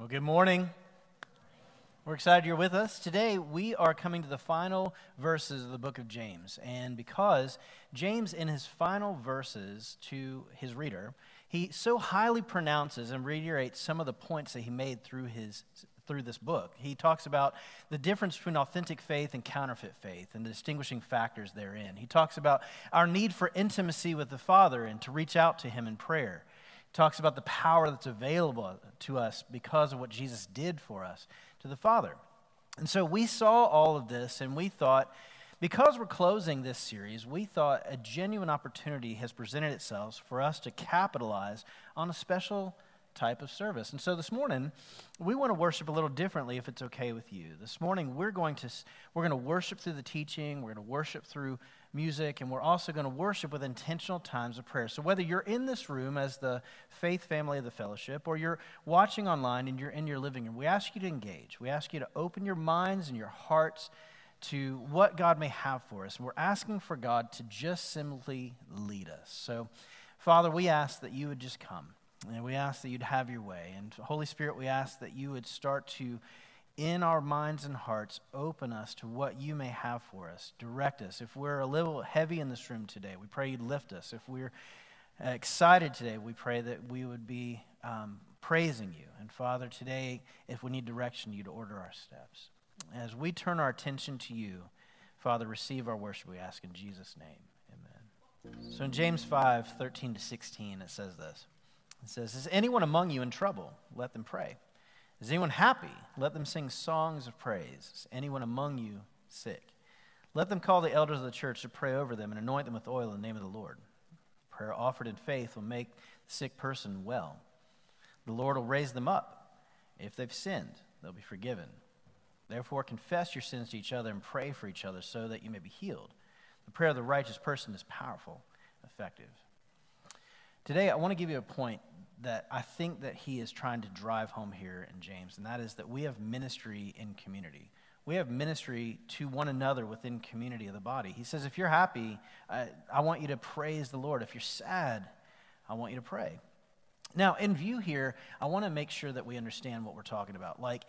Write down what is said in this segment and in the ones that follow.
Well, good morning. We're excited you're with us. Today, we are coming to the final verses of the book of James. And because James, in his final verses to his reader, he so highly pronounces and reiterates some of the points that he made through, his, through this book. He talks about the difference between authentic faith and counterfeit faith and the distinguishing factors therein. He talks about our need for intimacy with the Father and to reach out to him in prayer talks about the power that's available to us because of what Jesus did for us to the Father. And so we saw all of this and we thought, because we're closing this series, we thought a genuine opportunity has presented itself for us to capitalize on a special type of service. And so this morning, we want to worship a little differently if it's okay with you. This morning, we're going to we're going to worship through the teaching, we're going to worship through music, and we're also going to worship with intentional times of prayer. So, whether you're in this room as the faith family of the fellowship or you're watching online and you're in your living room, we ask you to engage. We ask you to open your minds and your hearts to what God may have for us. We're asking for God to just simply lead us. So, Father, we ask that you would just come. And we ask that you'd have your way. And Holy Spirit, we ask that you would start to in our minds and hearts, open us to what you may have for us. Direct us. If we're a little heavy in this room today, we pray you'd lift us. If we're excited today, we pray that we would be um, praising you. And Father, today, if we need direction, you'd order our steps. As we turn our attention to you, Father, receive our worship, we ask in Jesus' name. Amen. So in James 5 13 to 16, it says this It says, Is anyone among you in trouble? Let them pray. Is anyone happy? Let them sing songs of praise. Is anyone among you sick? Let them call the elders of the church to pray over them and anoint them with oil in the name of the Lord. Prayer offered in faith will make the sick person well. The Lord will raise them up. If they've sinned, they'll be forgiven. Therefore, confess your sins to each other and pray for each other so that you may be healed. The prayer of the righteous person is powerful, effective. Today, I want to give you a point that I think that he is trying to drive home here in James, and that is that we have ministry in community. We have ministry to one another within community of the body. He says, if you're happy, I, I want you to praise the Lord. If you're sad, I want you to pray. Now, in view here, I want to make sure that we understand what we're talking about. Like,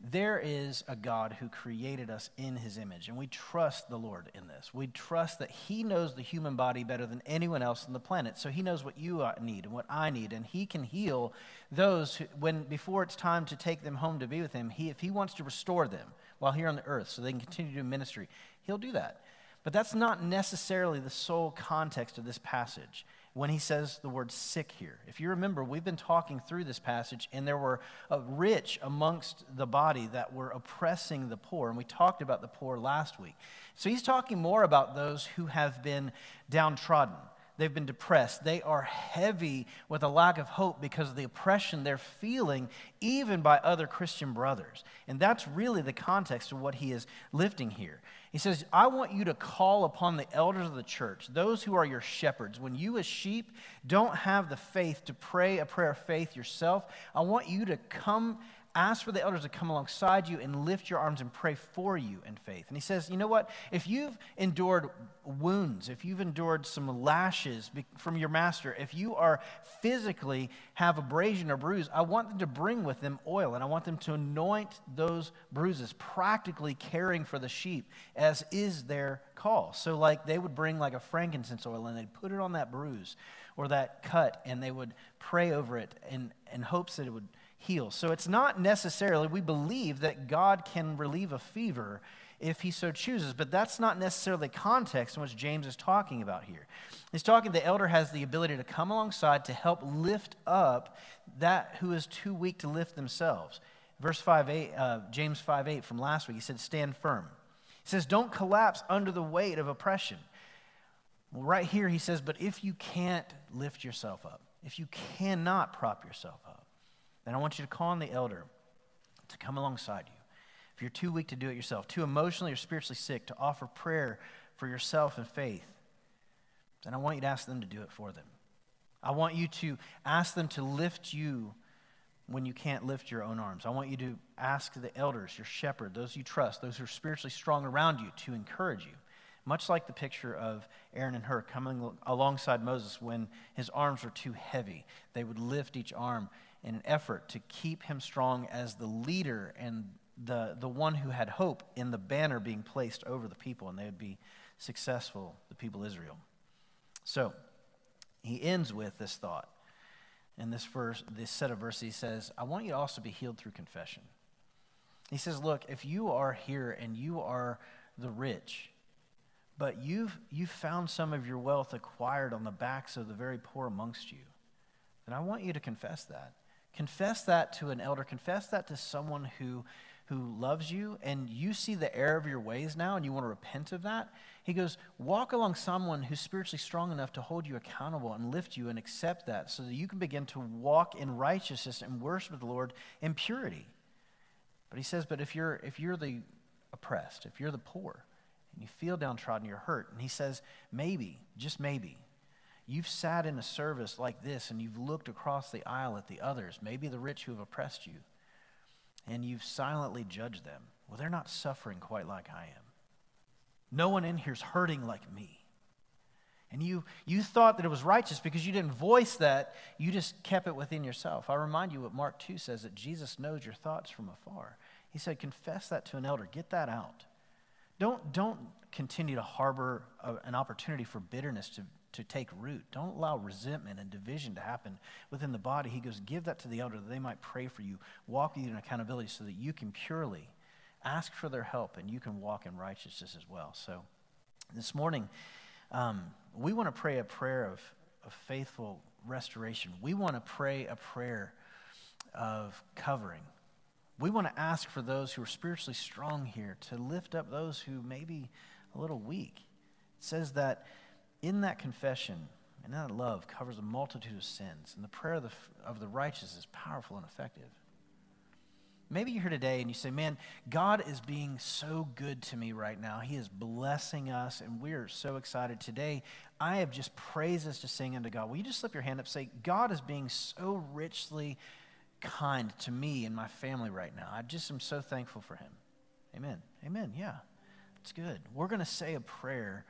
there is a God who created us in his image, and we trust the Lord in this. We trust that he knows the human body better than anyone else on the planet. So he knows what you need and what I need, and he can heal those who, when before it's time to take them home to be with him. He, if he wants to restore them while here on the earth so they can continue to do ministry, he'll do that. But that's not necessarily the sole context of this passage when he says the word sick here. If you remember, we've been talking through this passage, and there were uh, rich amongst the body that were oppressing the poor, and we talked about the poor last week. So he's talking more about those who have been downtrodden. They've been depressed. They are heavy with a lack of hope because of the oppression they're feeling, even by other Christian brothers. And that's really the context of what he is lifting here. He says, I want you to call upon the elders of the church, those who are your shepherds. When you, as sheep, don't have the faith to pray a prayer of faith yourself, I want you to come ask for the elders to come alongside you and lift your arms and pray for you in faith. And he says, you know what? If you've endured wounds, if you've endured some lashes from your master, if you are physically have abrasion or bruise, I want them to bring with them oil and I want them to anoint those bruises, practically caring for the sheep as is their call. So like they would bring like a frankincense oil and they'd put it on that bruise or that cut and they would pray over it in, in hopes that it would So it's not necessarily, we believe that God can relieve a fever if he so chooses, but that's not necessarily the context in which James is talking about here. He's talking the elder has the ability to come alongside to help lift up that who is too weak to lift themselves. Verse 5 8, uh, James 5 8 from last week, he said, Stand firm. He says, Don't collapse under the weight of oppression. Well, right here, he says, But if you can't lift yourself up, if you cannot prop yourself up, then I want you to call on the elder to come alongside you. If you're too weak to do it yourself, too emotionally or spiritually sick to offer prayer for yourself and faith, then I want you to ask them to do it for them. I want you to ask them to lift you when you can't lift your own arms. I want you to ask the elders, your shepherd, those you trust, those who are spiritually strong around you, to encourage you. Much like the picture of Aaron and Hur coming alongside Moses when his arms were too heavy, they would lift each arm in an effort to keep him strong as the leader and the, the one who had hope in the banner being placed over the people, and they would be successful, the people of Israel. So he ends with this thought. In this verse, this set of verses, he says, I want you to also be healed through confession. He says, Look, if you are here and you are the rich, but you've, you've found some of your wealth acquired on the backs of the very poor amongst you, then I want you to confess that. Confess that to an elder. Confess that to someone who, who loves you and you see the error of your ways now and you want to repent of that. He goes, Walk along someone who's spiritually strong enough to hold you accountable and lift you and accept that so that you can begin to walk in righteousness and worship the Lord in purity. But he says, But if you're, if you're the oppressed, if you're the poor, and you feel downtrodden, you're hurt. And he says, maybe, just maybe, you've sat in a service like this and you've looked across the aisle at the others, maybe the rich who have oppressed you, and you've silently judged them. Well, they're not suffering quite like I am. No one in here's hurting like me. And you, you thought that it was righteous because you didn't voice that, you just kept it within yourself. I remind you what Mark 2 says that Jesus knows your thoughts from afar. He said, Confess that to an elder, get that out. Don't, don't continue to harbor a, an opportunity for bitterness to, to take root. Don't allow resentment and division to happen within the body. He goes, Give that to the elder that they might pray for you, walk with you in accountability so that you can purely ask for their help and you can walk in righteousness as well. So this morning, um, we want to pray a prayer of, of faithful restoration. We want to pray a prayer of covering. We want to ask for those who are spiritually strong here to lift up those who may be a little weak. It says that in that confession and that love covers a multitude of sins, and the prayer of the, of the righteous is powerful and effective. Maybe you're here today and you say, Man, God is being so good to me right now. He is blessing us, and we are so excited. Today, I have just praises to sing unto God. Will you just slip your hand up say, God is being so richly kind to me and my family right now. I just am so thankful for him. Amen. Amen. Yeah, it's good. We're going to say a prayer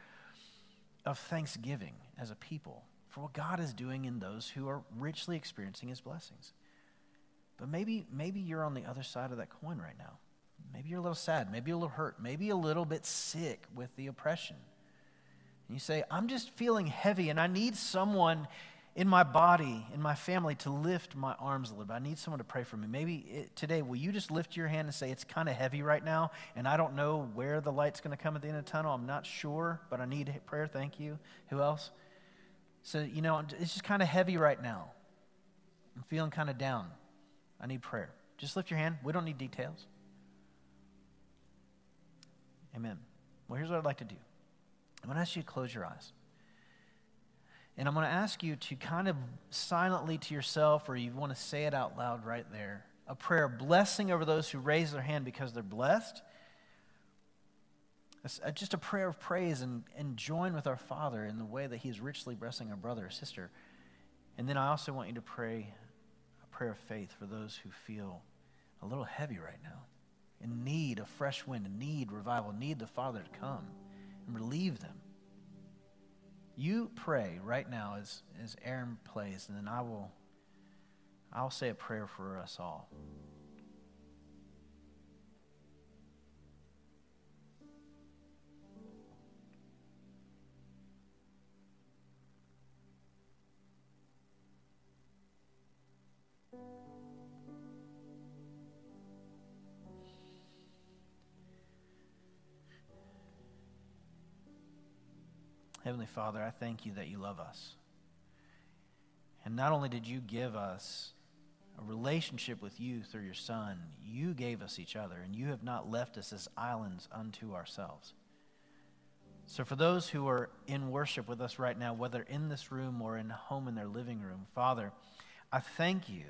of thanksgiving as a people for what God is doing in those who are richly experiencing his blessings. But maybe, maybe you're on the other side of that coin right now. Maybe you're a little sad, maybe a little hurt, maybe a little bit sick with the oppression. And you say, I'm just feeling heavy and I need someone in my body, in my family, to lift my arms a little bit. I need someone to pray for me. Maybe it, today, will you just lift your hand and say, It's kind of heavy right now, and I don't know where the light's going to come at the end of the tunnel. I'm not sure, but I need prayer. Thank you. Who else? So, you know, it's just kind of heavy right now. I'm feeling kind of down. I need prayer. Just lift your hand. We don't need details. Amen. Well, here's what I'd like to do I'm going to ask you to close your eyes. And I'm going to ask you to kind of silently to yourself, or you want to say it out loud right there, a prayer blessing over those who raise their hand because they're blessed. Uh, just a prayer of praise and, and join with our Father in the way that He's richly blessing our brother or sister. And then I also want you to pray a prayer of faith for those who feel a little heavy right now, in need of fresh wind, in need revival, need the Father to come and relieve them. You pray right now as, as Aaron plays, and then I will I'll say a prayer for us all. Heavenly Father, I thank you that you love us. And not only did you give us a relationship with you through your Son, you gave us each other, and you have not left us as islands unto ourselves. So, for those who are in worship with us right now, whether in this room or in home in their living room, Father, I thank you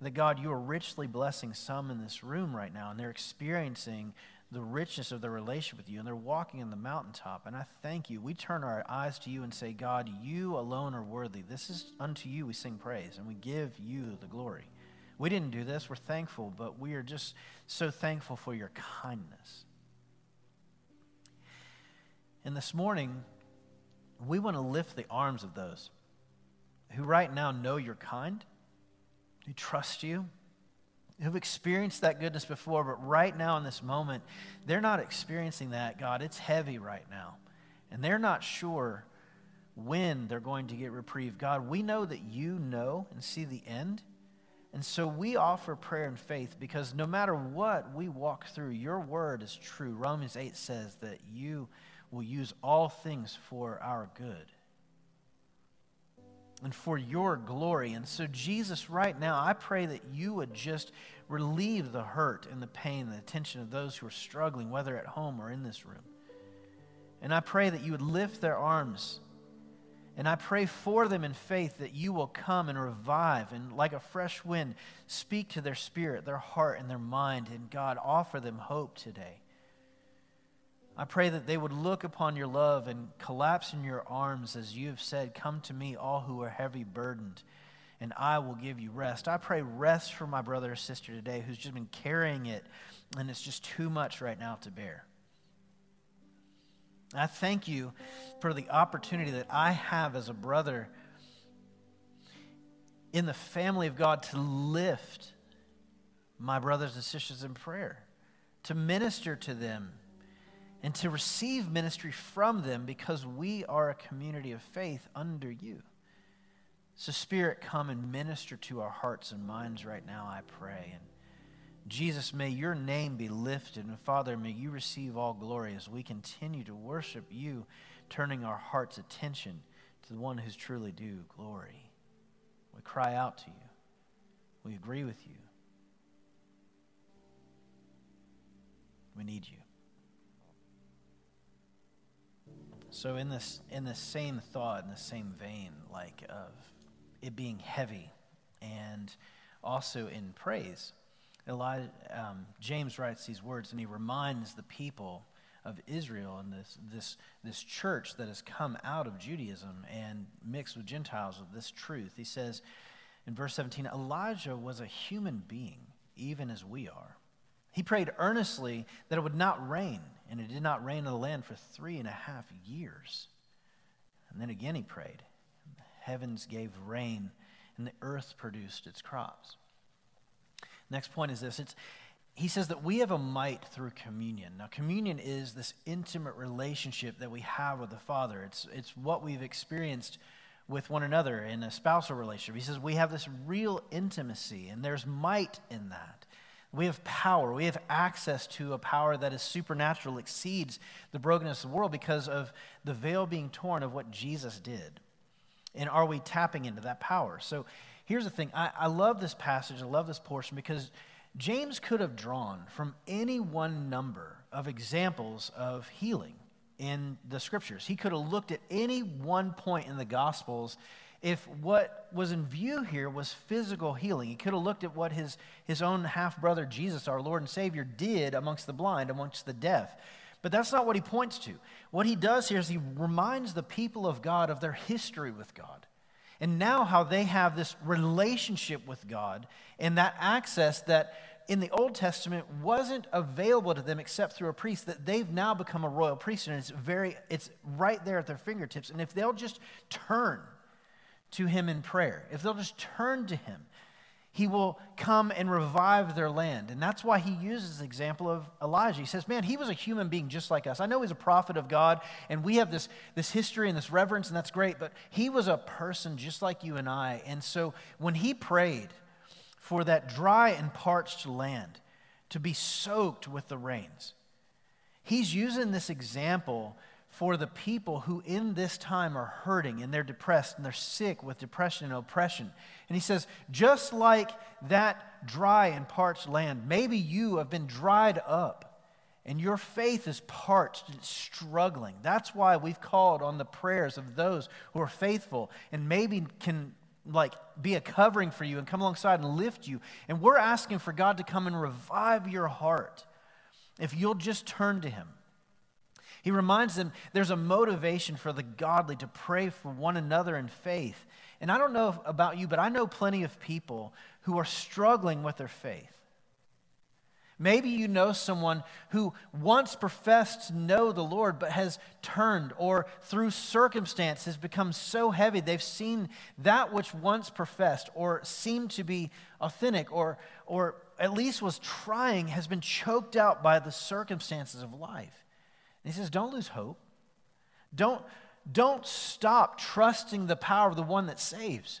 that God, you are richly blessing some in this room right now, and they're experiencing the richness of their relationship with you, and they're walking in the mountaintop. And I thank you. We turn our eyes to you and say, God, you alone are worthy. This is unto you we sing praise, and we give you the glory. We didn't do this. We're thankful, but we are just so thankful for your kindness. And this morning, we want to lift the arms of those who right now know you're kind, who trust you, who've experienced that goodness before, but right now in this moment, they're not experiencing that, God. It's heavy right now. And they're not sure when they're going to get reprieve. God, we know that you know and see the end. And so we offer prayer and faith because no matter what we walk through, your word is true. Romans 8 says that you will use all things for our good and for your glory. And so, Jesus, right now, I pray that you would just relieve the hurt and the pain, the tension of those who are struggling, whether at home or in this room. And I pray that you would lift their arms. And I pray for them in faith that you will come and revive and, like a fresh wind, speak to their spirit, their heart, and their mind. And God, offer them hope today. I pray that they would look upon your love and collapse in your arms as you have said, Come to me, all who are heavy burdened, and I will give you rest. I pray rest for my brother or sister today who's just been carrying it, and it's just too much right now to bear. I thank you for the opportunity that I have as a brother in the family of God to lift my brothers and sisters in prayer, to minister to them and to receive ministry from them because we are a community of faith under you. So, Spirit, come and minister to our hearts and minds right now, I pray. And Jesus, may your name be lifted. And Father, may you receive all glory as we continue to worship you, turning our heart's attention to the one who's truly due glory. We cry out to you, we agree with you. We need you. So in this in the same thought, in the same vein, like of it being heavy, and also in praise, Elijah, um, James writes these words, and he reminds the people of Israel and this this this church that has come out of Judaism and mixed with Gentiles of this truth. He says in verse 17, Elijah was a human being, even as we are. He prayed earnestly that it would not rain, and it did not rain in the land for three and a half years. And then again he prayed. The heavens gave rain, and the earth produced its crops. Next point is this it's, he says that we have a might through communion. Now, communion is this intimate relationship that we have with the Father, it's, it's what we've experienced with one another in a spousal relationship. He says we have this real intimacy, and there's might in that. We have power. We have access to a power that is supernatural, exceeds the brokenness of the world because of the veil being torn of what Jesus did. And are we tapping into that power? So here's the thing I, I love this passage, I love this portion because James could have drawn from any one number of examples of healing in the scriptures. He could have looked at any one point in the Gospels if what was in view here was physical healing. He could have looked at what his, his own half brother Jesus, our Lord and Savior, did amongst the blind, amongst the deaf. But that's not what he points to. What he does here is he reminds the people of God of their history with God. And now how they have this relationship with God and that access that in the Old Testament wasn't available to them except through a priest, that they've now become a royal priest And it's very, it's right there at their fingertips. And if they'll just turn to him in prayer, if they'll just turn to him, he will come and revive their land. And that's why he uses the example of Elijah. He says, Man, he was a human being just like us. I know he's a prophet of God, and we have this, this history and this reverence, and that's great, but he was a person just like you and I. And so when he prayed for that dry and parched land to be soaked with the rains, he's using this example for the people who in this time are hurting and they're depressed and they're sick with depression and oppression. And he says, just like that dry and parched land, maybe you have been dried up and your faith is parched and struggling. That's why we've called on the prayers of those who are faithful and maybe can like be a covering for you and come alongside and lift you. And we're asking for God to come and revive your heart if you'll just turn to him. He reminds them there's a motivation for the godly to pray for one another in faith. And I don't know about you, but I know plenty of people who are struggling with their faith. Maybe you know someone who once professed to know the Lord but has turned or through circumstance has become so heavy they've seen that which once professed or seemed to be authentic or, or at least was trying has been choked out by the circumstances of life. And he says, Don't lose hope. Don't, don't stop trusting the power of the one that saves.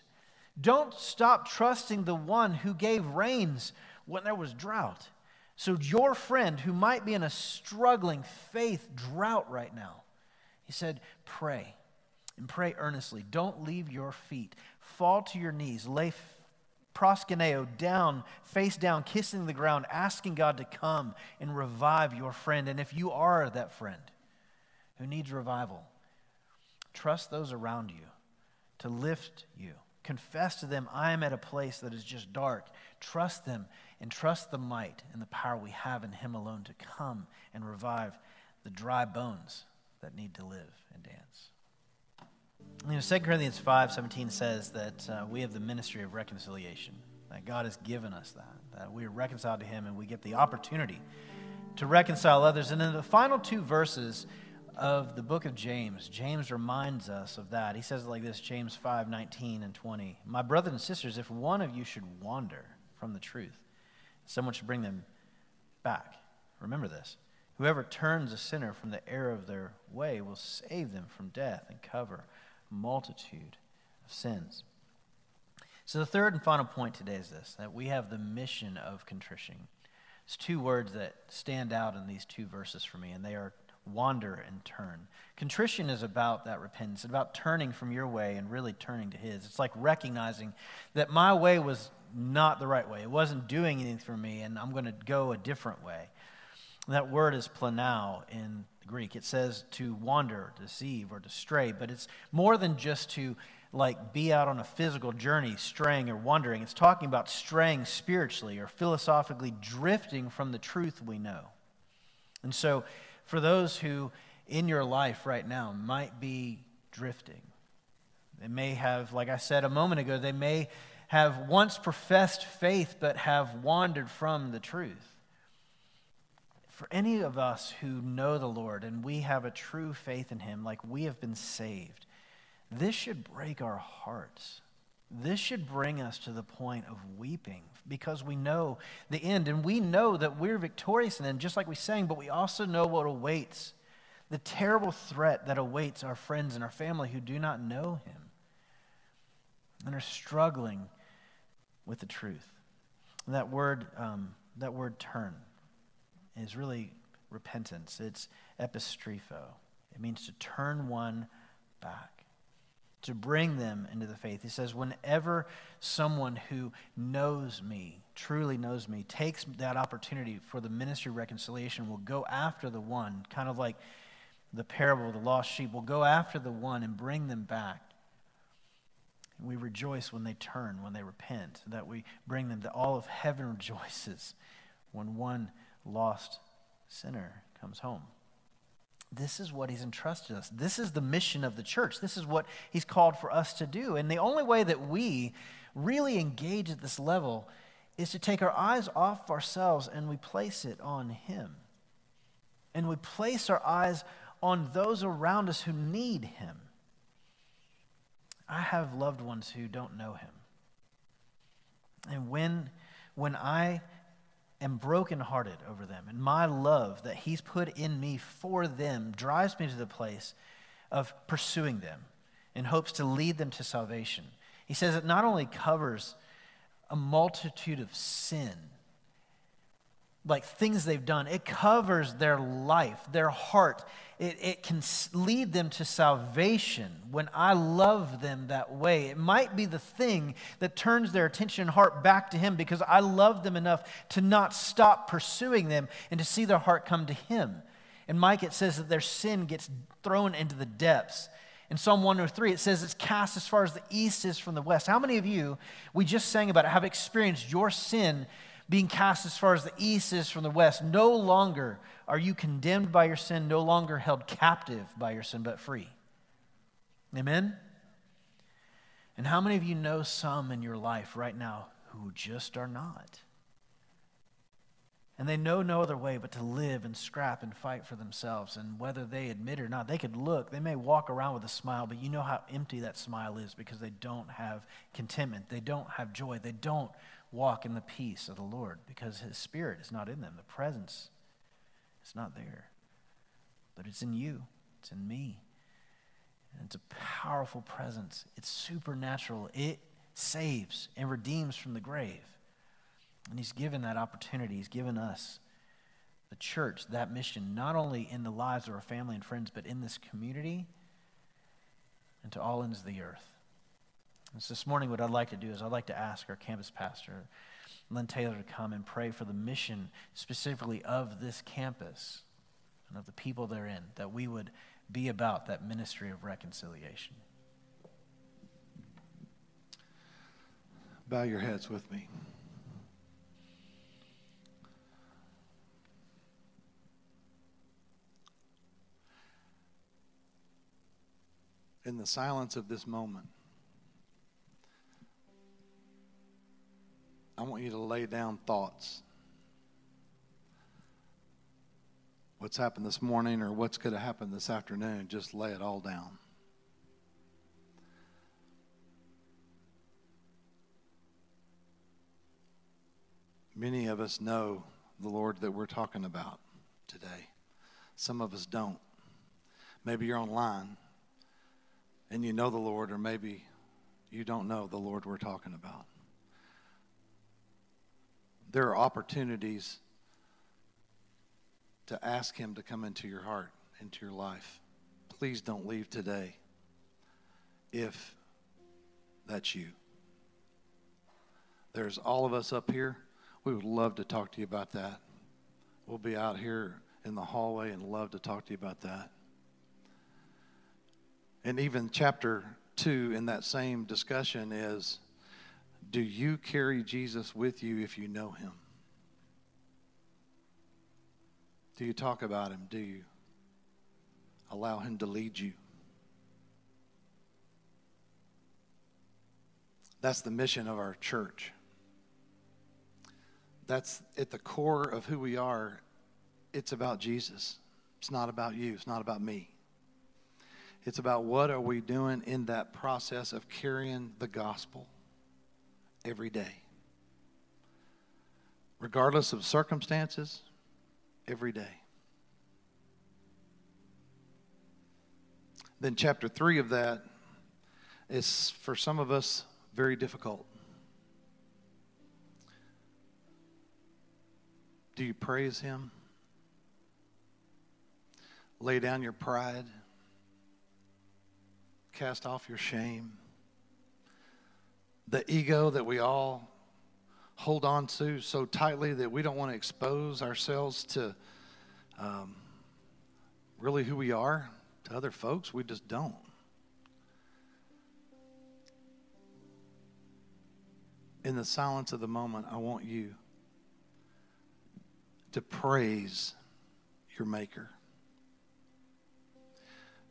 Don't stop trusting the one who gave rains when there was drought. So, your friend who might be in a struggling faith drought right now, he said, pray and pray earnestly. Don't leave your feet. Fall to your knees. Lay proskuneo down, face down, kissing the ground, asking God to come and revive your friend. And if you are that friend who needs revival, trust those around you to lift you. Confess to them, I am at a place that is just dark. Trust them and trust the might and the power we have in Him alone to come and revive the dry bones that need to live and dance. You know, 2 Corinthians 5.17 says that uh, we have the ministry of reconciliation, that God has given us that, that we are reconciled to Him and we get the opportunity to reconcile others. And in the final two verses, of the book of James, James reminds us of that. He says it like this James 5 19 and 20. My brothers and sisters, if one of you should wander from the truth, someone should bring them back. Remember this. Whoever turns a sinner from the error of their way will save them from death and cover multitude of sins. So, the third and final point today is this that we have the mission of contrition. It's two words that stand out in these two verses for me, and they are wander and turn. Contrition is about that repentance, about turning from your way and really turning to His. It's like recognizing that my way was not the right way. It wasn't doing anything for me, and I'm going to go a different way. That word is planao in Greek. It says to wander, deceive, or to stray, but it's more than just to like be out on a physical journey, straying or wandering. It's talking about straying spiritually or philosophically drifting from the truth we know. And so for those who in your life right now might be drifting. They may have, like I said a moment ago, they may have once professed faith but have wandered from the truth. For any of us who know the Lord and we have a true faith in Him, like we have been saved, this should break our hearts. This should bring us to the point of weeping because we know the end and we know that we're victorious in the end, just like we sang, but we also know what awaits the terrible threat that awaits our friends and our family who do not know Him and are struggling with the truth. That word, um, that word turn, is really repentance. It's epistrepho. It means to turn one back to bring them into the faith. He says, whenever someone who knows me, truly knows me, takes that opportunity for the ministry reconciliation, will go after the one, kind of like the parable of the lost sheep, will go after the one and bring them back. We rejoice when they turn, when they repent, that we bring them, that all of heaven rejoices when one lost sinner comes home. This is what he's entrusted us. This is the mission of the church. This is what he's called for us to do. And the only way that we really engage at this level is to take our eyes off ourselves and we place it on him. And we place our eyes on those around us who need him. I have loved ones who don't know him. And when, when I am brokenhearted over them. And my love that He's put in me for them drives me to the place of pursuing them in hopes to lead them to salvation. He says it not only covers a multitude of sin, like things they've done. It covers their life, their heart. It, it can lead them to salvation when I love them that way. It might be the thing that turns their attention and heart back to Him because I love them enough to not stop pursuing them and to see their heart come to Him. In Micah, it says that their sin gets thrown into the depths. In Psalm 103, it says it's cast as far as the east is from the west. How many of you, we just sang about it, have experienced your sin being cast as far as the east is from the west. No longer are you condemned by your sin, no longer held captive by your sin, but free. Amen? And how many of you know some in your life right now who just are not? And they know no other way but to live and scrap and fight for themselves. And whether they admit it or not, they could look, they may walk around with a smile, but you know how empty that smile is because they don't have contentment. They don't have joy. They don't walk in the peace of the Lord because His Spirit is not in them. The presence is not there. But it's in you, it's in me. And it's a powerful presence. It's supernatural. It saves and redeems from the grave. And He's given that opportunity. He's given us, the church, that mission, not only in the lives of our family and friends, but in this community and to all ends of the earth. And so this morning, what I'd like to do is I'd like to ask our campus pastor, Lynn Taylor, to come and pray for the mission specifically of this campus and of the people therein, that we would be about that ministry of reconciliation. Bow your heads with me. In the silence of this moment, I want you to lay down thoughts. What's happened this morning or what's going to happen this afternoon, just lay it all down. Many of us know the Lord that we're talking about today. Some of us don't. Maybe you're online and you know the Lord, or maybe you don't know the Lord we're talking about. There are opportunities to ask Him to come into your heart, into your life. Please don't leave today if that's you. There's all of us up here we would love to talk to you about that. We'll be out here in the hallway and love to talk to you about that. And even chapter 2 in that same discussion is do you carry Jesus with you if you know him? Do you talk about him? Do you allow him to lead you? That's the mission of our church that's at the core of who we are. It's about Jesus. It's not about you. It's not about me. It's about what are we doing in that process of carrying the gospel every day. Regardless of circumstances, every day. Then, chapter three of that is for some of us very difficult. Do you praise Him? Lay down your pride. Cast off your shame. The ego that we all hold on to so tightly that we don't want to expose ourselves to um, really who we are to other folks. We just don't. In the silence of the moment, I want you to praise your Maker.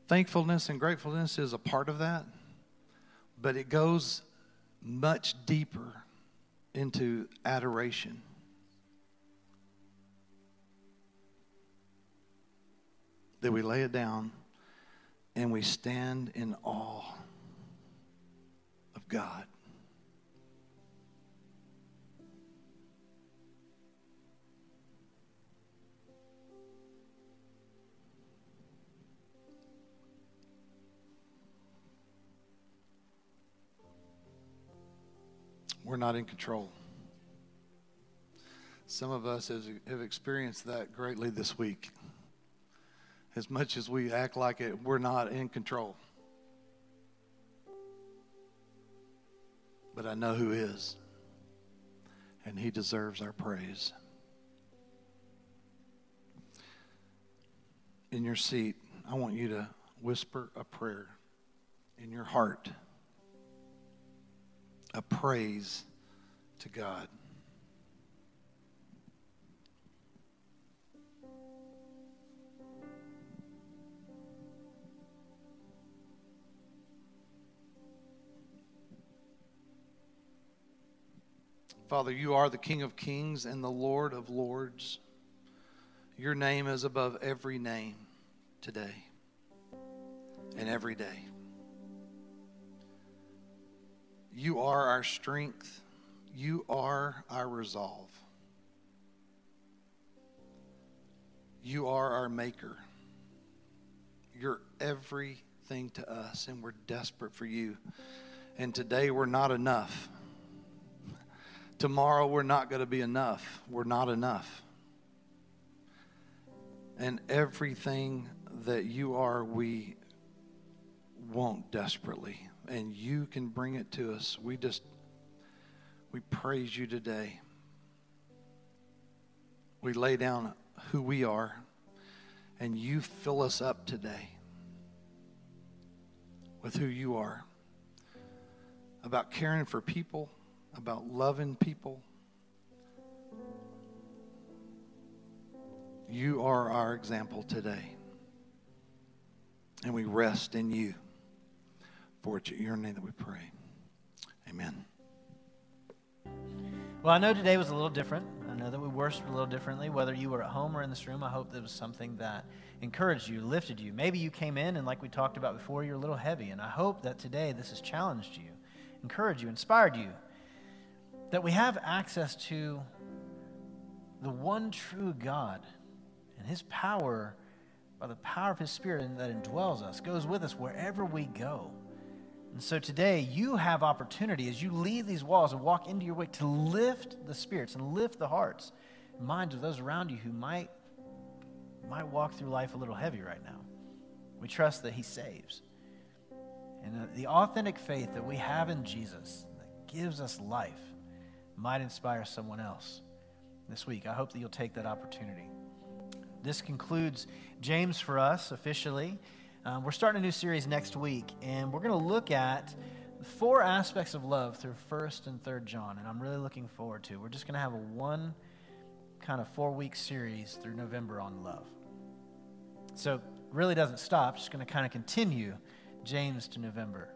Thankfulness and gratefulness is a part of that, but it goes much deeper into adoration. That we lay it down and we stand in awe of God. We're not in control. Some of us have experienced that greatly this week. As much as we act like it, we're not in control. But I know who is, and he deserves our praise. In your seat, I want you to whisper a prayer in your heart a praise to God. Father, you are the King of kings and the Lord of lords. Your name is above every name today and every day. You are our strength. You are our resolve. You are our maker. You're everything to us, and we're desperate for you. And today we're not enough. Tomorrow we're not going to be enough. We're not enough. And everything that you are, we want desperately. And you can bring it to us. We just, we praise you today. We lay down who we are, and you fill us up today with who you are about caring for people, about loving people. You are our example today. And we rest in you. For it's your name that we pray. Amen. Well, I know today was a little different. I know that we worshiped a little differently. Whether you were at home or in this room, I hope that was something that encouraged you, lifted you. Maybe you came in and, like we talked about before, you're a little heavy. And I hope that today this has challenged you, encouraged you, inspired you. That we have access to the one true God and His power, by the power of His Spirit that indwells us, goes with us wherever we go. And so today, you have opportunity as you leave these walls and walk into your week to lift the spirits and lift the hearts and minds of those around you who might, might walk through life a little heavy right now. We trust that He saves. And the authentic faith that we have in Jesus that gives us life might inspire someone else this week. I hope that you'll take that opportunity. This concludes James for us officially. Um, we're starting a new series next week, and we're going to look at four aspects of love through First and Third John, and I'm really looking forward to. We're just going to have a one kind of four week series through November on love. So really doesn't stop. Just going to kind of continue James to November.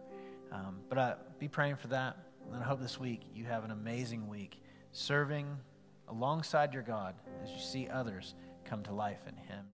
Um, but uh, be praying for that, and I hope this week you have an amazing week serving alongside your God as you see others come to life in Him.